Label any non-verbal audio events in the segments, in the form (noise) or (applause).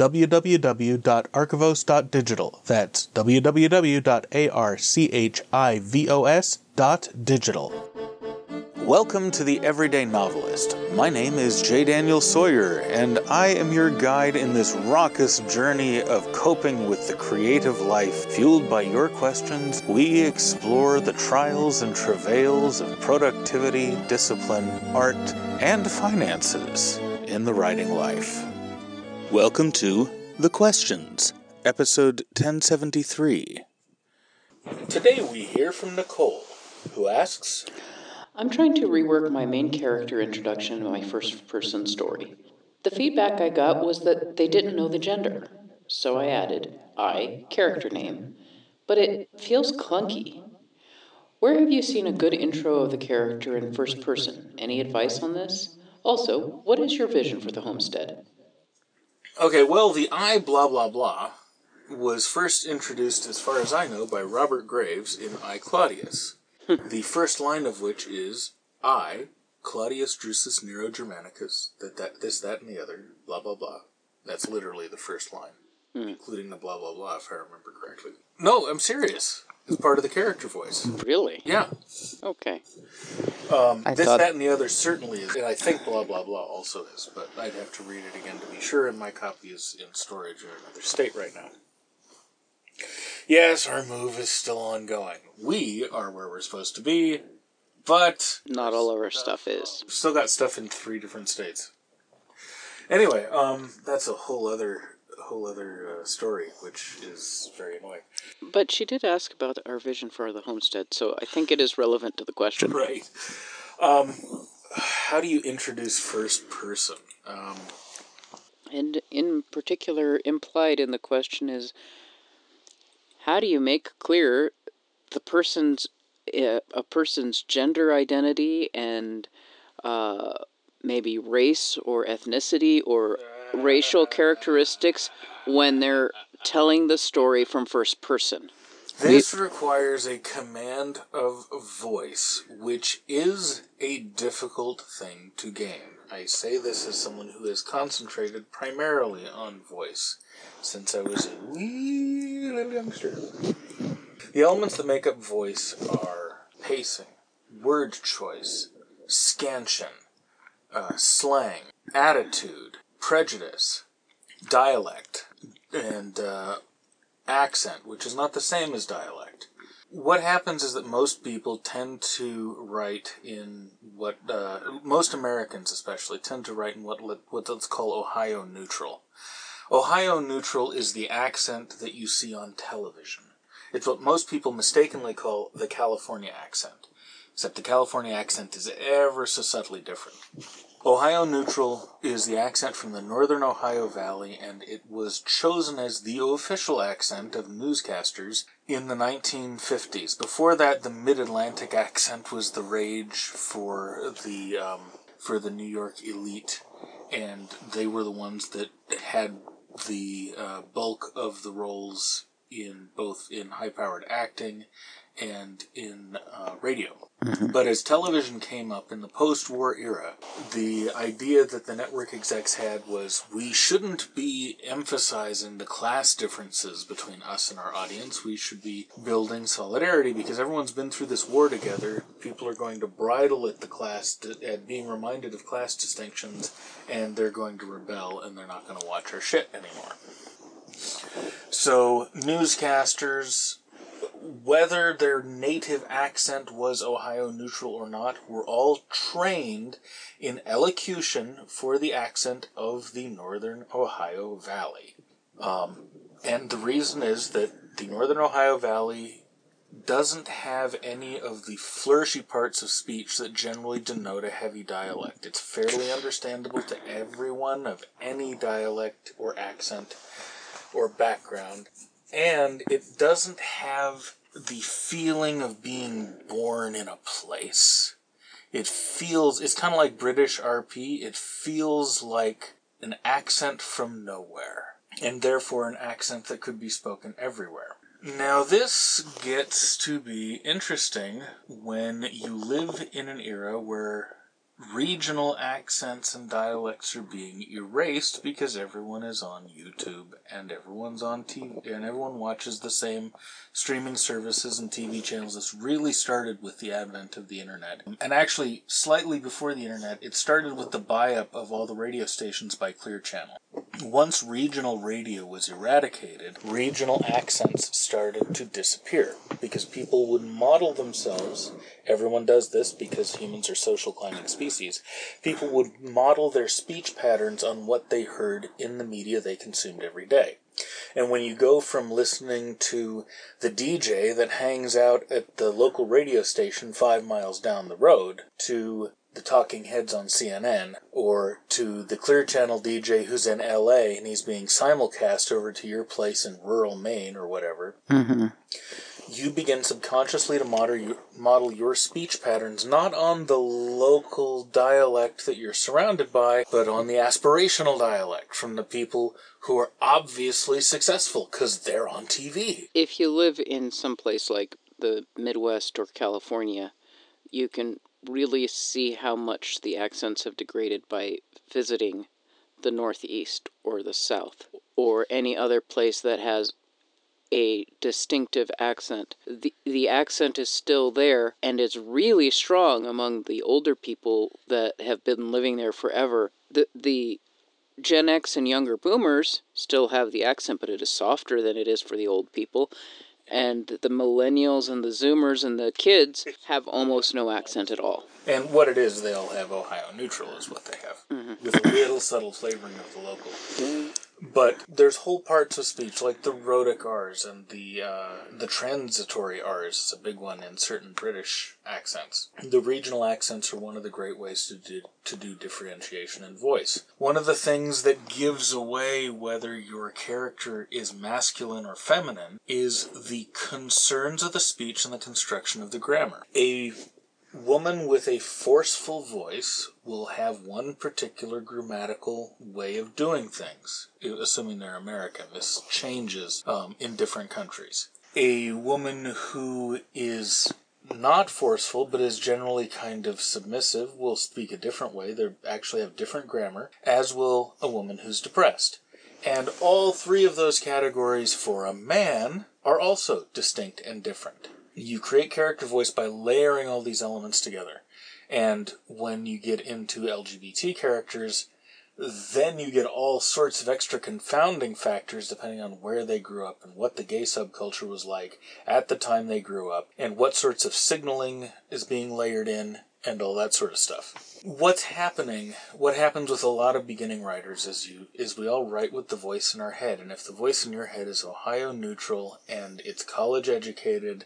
www.archivos.digital. That's www.archivos.digital. Welcome to the Everyday Novelist. My name is J. Daniel Sawyer, and I am your guide in this raucous journey of coping with the creative life. Fueled by your questions, we explore the trials and travails of productivity, discipline, art, and finances in the writing life. Welcome to The Questions, episode 1073. Today we hear from Nichole, who asks I'm trying to rework my main character introduction in my first person story. The feedback I got was that they didn't know the gender, so I added I, character name, but it feels clunky. Where have you seen a good intro of the character in first person? Any advice on this? Also, what is your vision for the homestead? Okay, well, the I blah blah blah was first introduced, as far as I know, by Robert Graves in I Claudius. the first line of which is I, Claudius Drusus Nero Germanicus, that, that this, that, and the other, blah blah blah. That's literally the first line, Hmm. including the blah blah blah, if I remember correctly. No, I'm serious. It's part of the character voice. Really? Yeah. Okay. Um, I this, thought- that, and the other certainly is, and I think blah blah blah also is, but I'd have to read it again to be sure. And my copy is in storage in another state right now. Yes, our move is still ongoing. We are where we're supposed to be, but Not all of our stuff is. still got stuff in three different states. Anyway, um, that's a whole other whole other uh, story, which is very annoying. But she did ask about our vision for the homestead, so I think it is relevant to the question. Right. Um, how do you introduce first person? Um, And in particular, implied in the question is how do you make clear the person's uh, a person's gender identity and uh, maybe race or ethnicity or racial characteristics when they're telling the story from first person? This requires a command of voice, which is a difficult thing to gain. I say this as someone who has concentrated primarily on voice since I was a wee little youngster. The elements that make up voice are pacing, word choice, scansion, uh, slang, attitude, prejudice, dialect, and uh, accent, which is not the same as dialect. What happens is that most people tend to write in what uh, most Americans, especially, tend to write in what what let's call Ohio neutral. Ohio neutral is the accent that you see on television. It's what most people mistakenly call the California accent, except the California accent is ever so subtly different. Ohio neutral is the accent from the northern Ohio Valley, and it was chosen as the official accent of newscasters in the 1950s. Before that, the mid-Atlantic accent was the rage for the um, for the New York elite, and they were the ones that had the uh, bulk of the roles in both in high-powered acting and in uh, radio. Mm-hmm. But as television came up in the post war era, the idea that the network execs had was we shouldn't be emphasizing the class differences between us and our audience. We should be building solidarity because everyone's been through this war together. People are going to bridle at the class, at being reminded of class distinctions, and they're going to rebel and they're not going to watch our shit anymore. So, newscasters, whether their native accent was Ohio neutral or not, were all trained in elocution for the accent of the northern Ohio Valley. Um, and the reason is that the northern Ohio Valley doesn't have any of the flourishy parts of speech that generally denote a heavy dialect. It's fairly understandable to everyone of any dialect or accent or background, and it doesn't have the feeling of being born in a place. It feels, it's kind of like British RP. It feels like an accent from nowhere, and therefore an accent that could be spoken everywhere. Now, this gets to be interesting when you live in an era where regional accents and dialects are being erased because everyone is on YouTube and everyone's on TV and everyone watches the same streaming services and TV channels. This really started with the advent of the internet. And actually, slightly before the internet, it started with the buy up of all the radio stations by Clear Channel. Once regional radio was eradicated, regional accents started to disappear because people would model themselves. Everyone does this because humans are social climbing species. People would model their speech patterns on what they heard in the media they consumed every day. And when you go from listening to the DJ that hangs out at the local radio station five miles down the road to the talking heads on CNN or to the Clear Channel DJ who's in LA and he's being simulcast over to your place in rural Maine or whatever, Mm-hmm. you begin subconsciously to model your, model your speech patterns not on the local dialect that you're surrounded by, but on the aspirational dialect from the people who are obviously successful because they're on TV. If you live in some place like the Midwest or California, you can really see how much the accents have degraded by visiting the Northeast or the South or any other place that has a distinctive accent. The, the accent is still there and it's really strong among the older people that have been living there forever. The, the Gen X and younger boomers still have the accent, but it is softer than it is for the old people. And the millennials and the zoomers and the kids have almost no accent at all. And what it is, they all have Ohio neutral, is what they have, mm-hmm. with a little subtle flavoring of the local. But there's whole parts of speech, like the rhotic R's and the uh, the transitory R's is a big one in certain British accents. The regional accents are one of the great ways to do, to do differentiation in voice. One of the things that gives away whether your character is masculine or feminine is the concerns of the speech and the construction of the grammar. A woman with a forceful voice will have one particular grammatical way of doing things, assuming they're American. This changes um, in different countries. A woman who is not forceful but is generally kind of submissive will speak a different way. They actually have different grammar, as will a woman who's depressed. And all three of those categories for a man are also distinct and different you create character voice by layering all these elements together. And when you get into LGBT characters, then you get all sorts of extra confounding factors depending on where they grew up and what the gay subculture was like at the time they grew up and what sorts of signaling is being layered in and all that sort of stuff. What's happening, what happens with a lot of beginning writers is you is we all write with the voice in our head and if the voice in your head is Ohio neutral and it's college educated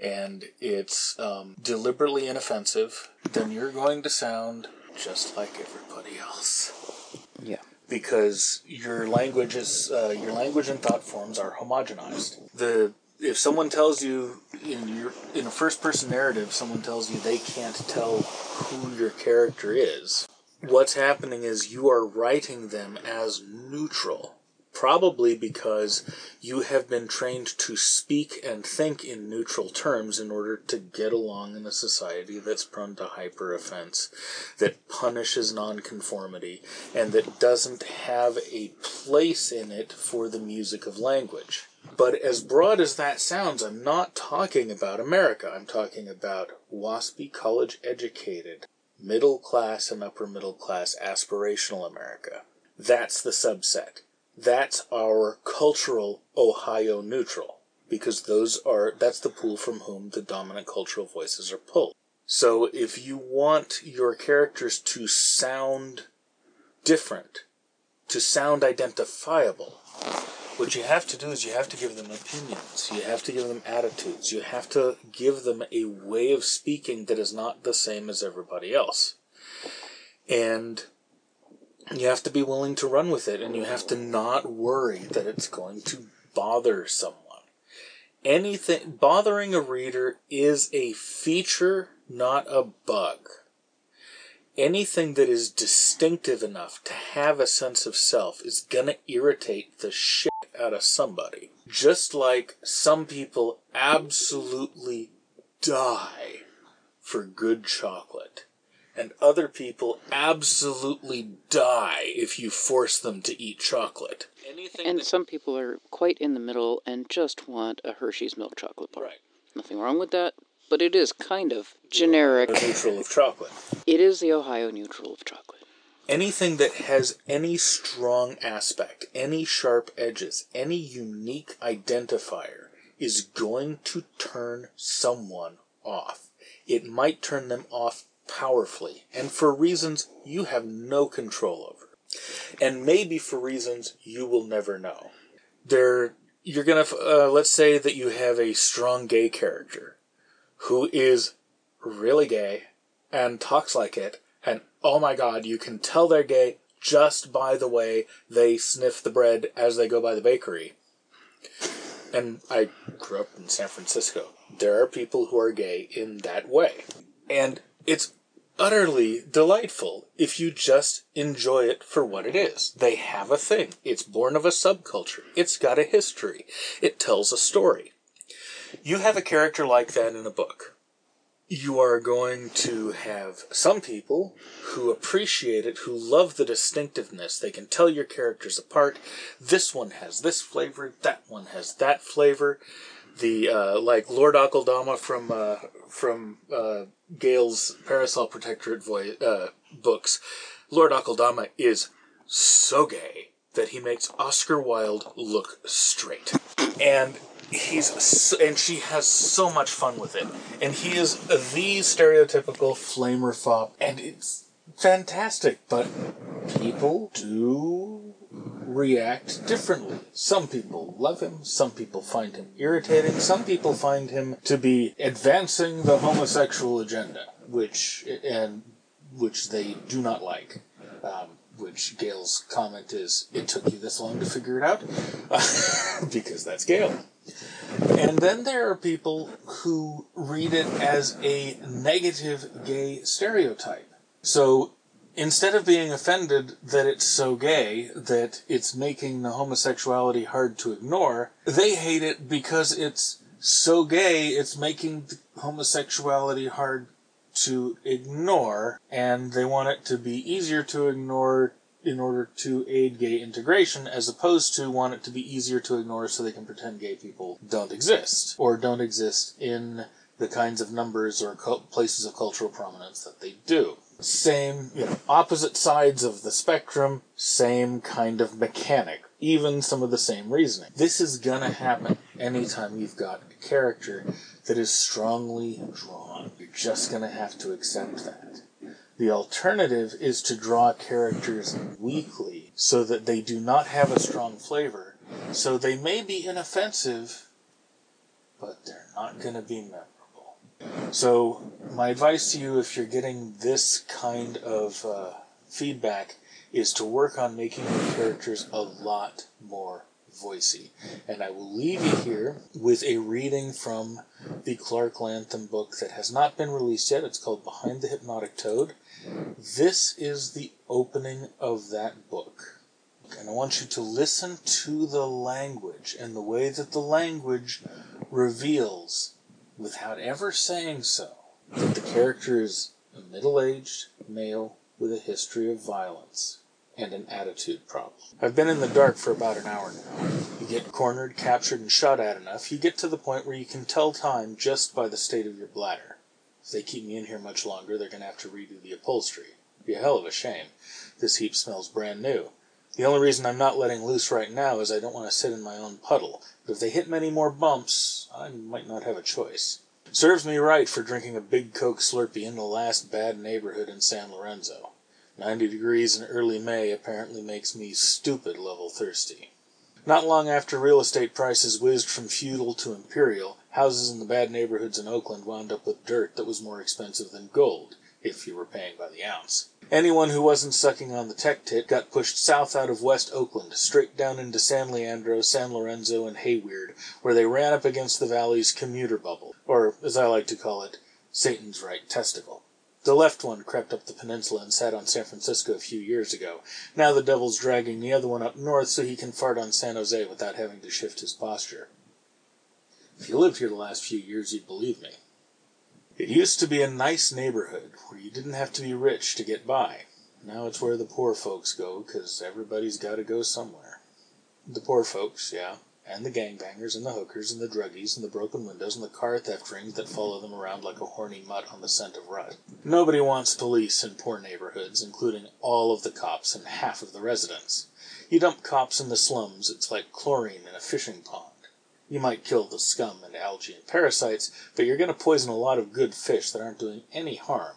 and it's um, deliberately inoffensive, then you're going to sound just like everybody else. Yeah. Because your language is uh, your language and thought forms are homogenized. The if someone tells you in your in a first person narrative, someone tells you they can't tell who your character is. What's happening is you are writing them as neutral probably because you have been trained to speak and think in neutral terms in order to get along in a society that's prone to hyper offense, that punishes nonconformity, and that doesn't have a place in it for the music of language. But as broad as that sounds, I'm not talking about America. I'm talking about waspy, college educated, middle class and upper middle class aspirational America. That's the subset that's our cultural Ohio neutral because those are that's the pool from whom the dominant cultural voices are pulled. So if you want your characters to sound different, to sound identifiable, what you have to do is you have to give them opinions, you have to give them attitudes, you have to give them a way of speaking that is not the same as everybody else. And you have to be willing to run with it and you have to not worry that it's going to bother someone. anything bothering a reader is a feature, not a bug. Anything that is distinctive enough to have a sense of self is gonna irritate the shit out of somebody. Just like some people absolutely die for good chocolate. And other people absolutely die if you force them to eat chocolate. Anything And that- some people are quite in the middle and just want a Hershey's milk chocolate bar. Right. Nothing wrong with that, but it is kind of generic. a neutral of chocolate. It is the Ohio neutral of chocolate. Anything that has any strong aspect, any sharp edges, any unique identifier is going to turn someone off. It might turn them off powerfully and for reasons you have no control over. And maybe for reasons you will never know. There, you're gonna, uh, let's say that you have a strong gay character who is really gay and talks like it, oh my god, you can tell they're gay just by the way they sniff the bread as they go by the bakery. And I grew up in San Francisco. There are people who are gay in that way. And it's utterly delightful if you just enjoy it for what it is. They have a thing. It's born of a subculture. It's got a history. It tells a story. You have a character like that in a book you are going to have some people who appreciate it, who love the distinctiveness. They can tell your characters apart. This one has this flavor, that one has that flavor. The uh, like Lord Akeldama from uh, from uh, Gail's Parasol Protectorate vo- uh, books. Lord Akeldama is so gay that he makes Oscar Wilde look straight, and he's so, and she has so much fun with it, and he is the stereotypical flamer fop, and it's fantastic. But people do react differently. Some people love him, some people find him irritating, some people find him to be advancing the homosexual agenda, which and which they do not like. Um, which Gail's comment is, "It took you this long to figure it out," (laughs) because that's Gail. And then there are people who read it as a negative gay stereotype. So instead of being offended that it's so gay that it's making the homosexuality hard to ignore, they hate it because it's so gay it's making homosexuality hard to ignore, and they want it to be easier to ignore in order to aid gay integration, as opposed to want it to be easier to ignore so they can pretend gay people don't exist, or don't exist in the kinds of numbers or places of cultural prominence that they do. Same, you know, opposite sides of the spectrum, same kind of mechanic, even some of the same reasoning. This is gonna happen anytime you've got a character that is strongly drawn. You're just gonna have to accept that. The alternative is to draw characters weakly so that they do not have a strong flavor. So they may be inoffensive, but they're not going to be memorable. So, my advice to you if you're getting this kind of uh, feedback is to work on making your characters a lot more voicey. And I will leave you here with a reading from the Clarke Lantham book that has not been released yet. It's called Behind the Hypnotic Toad. This is the opening of that book. And I want you to listen to the language and the way that the language reveals, without ever saying so, that the character is a middle aged male with a history of violence and an attitude problem. I've been in the dark for about an hour now. You get cornered, captured, and shot at enough, you get to the point where you can tell time just by the state of your bladder. If they keep me in here much longer, they're going to have to redo the upholstery. It'd Be a hell of a shame. This heap smells brand new. The only reason I'm not letting loose right now is I don't want to sit in my own puddle. But if they hit many more bumps, I might not have a choice. Serves me right for drinking a big Coke Slurpee in the last bad neighborhood in San Lorenzo. 90 degrees in early May apparently makes me stupid level thirsty. Not long after real estate prices whizzed from feudal to imperial, houses in the bad neighborhoods in Oakland wound up with dirt that was more expensive than gold. if you were paying by the ounce. Anyone who wasn't sucking on the tech tit got pushed south out of West Oakland, straight down into San Leandro, San Lorenzo, and Hayward, where they ran up against the valley's commuter bubble, or, as I like to call it, Satan's right testicle. The left one crept up the peninsula and sat on San Francisco a few years ago. Now the devil's dragging the other one up north so he can fart on San Jose without having to shift his posture. If you lived here the last few years, you'd believe me. It used to be a nice neighborhood where you didn't have to be rich to get by. Now it's where the poor folks go, 'cause everybody's got to go somewhere. The poor folks, yeah, and the gangbangers and the hookers and the druggies and the broken windows and the car theft rings that follow them around like a horny mutt on the scent of rut. Nobody wants police in poor neighborhoods, including all of the cops and half of the residents. You dump cops in the slums, it's like chlorine in a fishing pond. You might kill the scum and algae and parasites, but you're going to poison a lot of good fish that aren't doing any harm.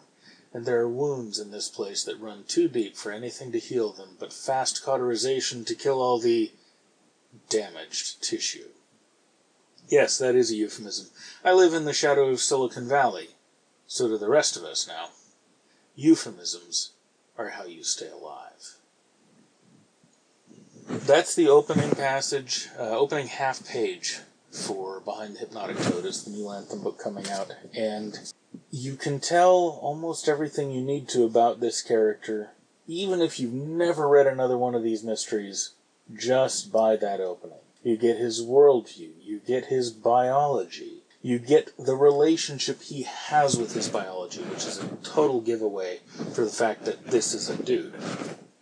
And there are wounds in this place that run too deep for anything to heal them, but fast cauterization to kill all the damaged tissue. Yes, that is a euphemism. I live in the shadow of Silicon Valley. So do the rest of us now. Euphemisms are how you stay alive. That's the opening passage, uh, opening half page for Behind the Hypnotic Toad. It's the new Lantham book coming out. And you can tell almost everything you need to about this character, even if you've never read another one of these mysteries, just by that opening. You get his worldview, you get his biology, you get the relationship he has with his biology, which is a total giveaway for the fact that this is a dude.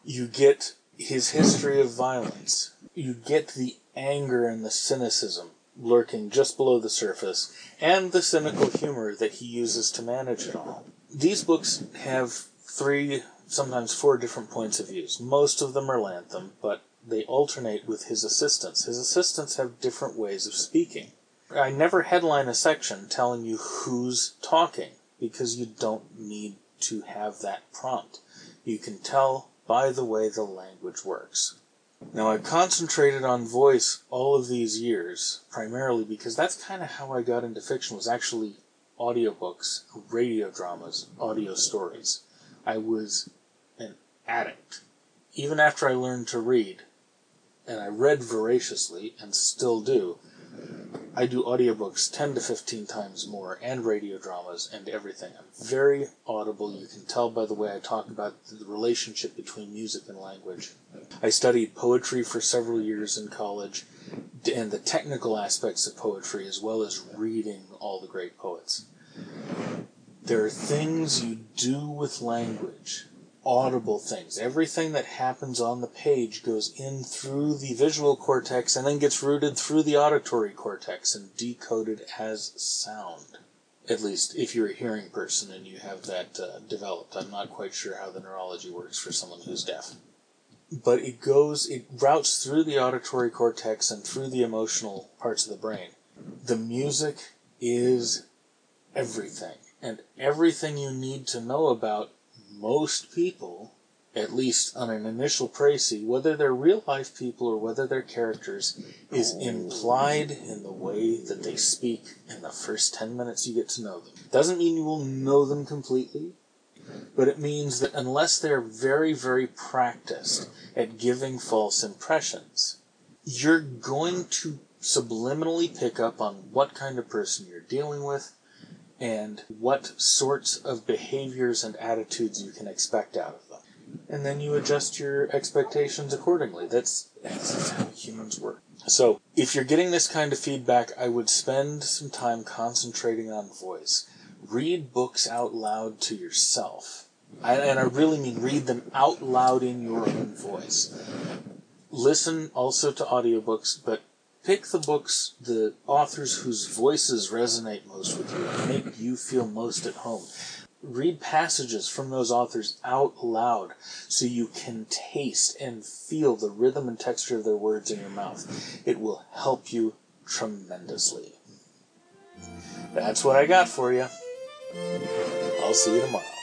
You get his history of violence. You get the anger and the cynicism lurking just below the surface, and the cynical humor that he uses to manage it all. These books have three, sometimes four different points of views. Most of them are Lantham, but they alternate with his assistants. His assistants have different ways of speaking. I never headline a section telling you who's talking because you don't need to have that prompt. You can tell by the way the language works. Now, I concentrated on voice all of these years, primarily because that's kind of how I got into fiction, was actually audiobooks, radio dramas, audio stories. I was an addict. Even after I learned to read, and I read voraciously, and still do, I do audiobooks 10 to 15 times more, and radio dramas, and everything. I'm very audible. You can tell by the way I talk about the relationship between music and language. I studied poetry for several years in college, and the technical aspects of poetry, as well as reading all the great poets. There are things you do with language audible things. Everything that happens on the page goes in through the visual cortex and then gets routed through the auditory cortex and decoded as sound. At least if you're a hearing person and you have that uh, developed. I'm not quite sure how the neurology works for someone who's deaf. But it goes, it routes through the auditory cortex and through the emotional parts of the brain. The music is everything. And everything you need to know about most people, at least on an initial précis, whether they're real life people or whether they're characters, is implied in the way that they speak in the first 10 minutes you get to know them. Doesn't mean you will know them completely, but it means that unless they're very, very practiced at giving false impressions, you're going to subliminally pick up on what kind of person you're dealing with and what sorts of behaviors and attitudes you can expect out of them. And then you adjust your expectations accordingly. That's, that's how humans work. So, if you're getting this kind of feedback, I would spend some time concentrating on voice. Read books out loud to yourself. I, and I really mean read them out loud in your own voice. Listen also to audiobooks, but pick the books, the authors whose voices resonate most with you make you feel most at home. Read passages from those authors out loud so you can taste and feel the rhythm and texture of their words in your mouth. It will help you tremendously. That's what I got for you. I'll see you tomorrow.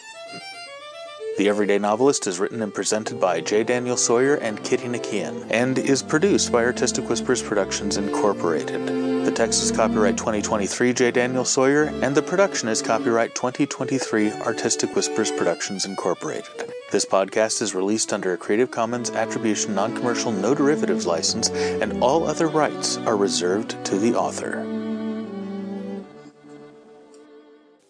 The Everyday Novelist is written and presented by J. Daniel Sawyer and Kitty Nakian, and is produced by Artistic Whispers Productions Incorporated. The text is copyright 2023 J. Daniel Sawyer, and the production is copyright 2023 Artistic Whispers Productions Incorporated. This podcast is released under a Creative Commons Attribution Non Commercial No Derivatives license, and all other rights are reserved to the author.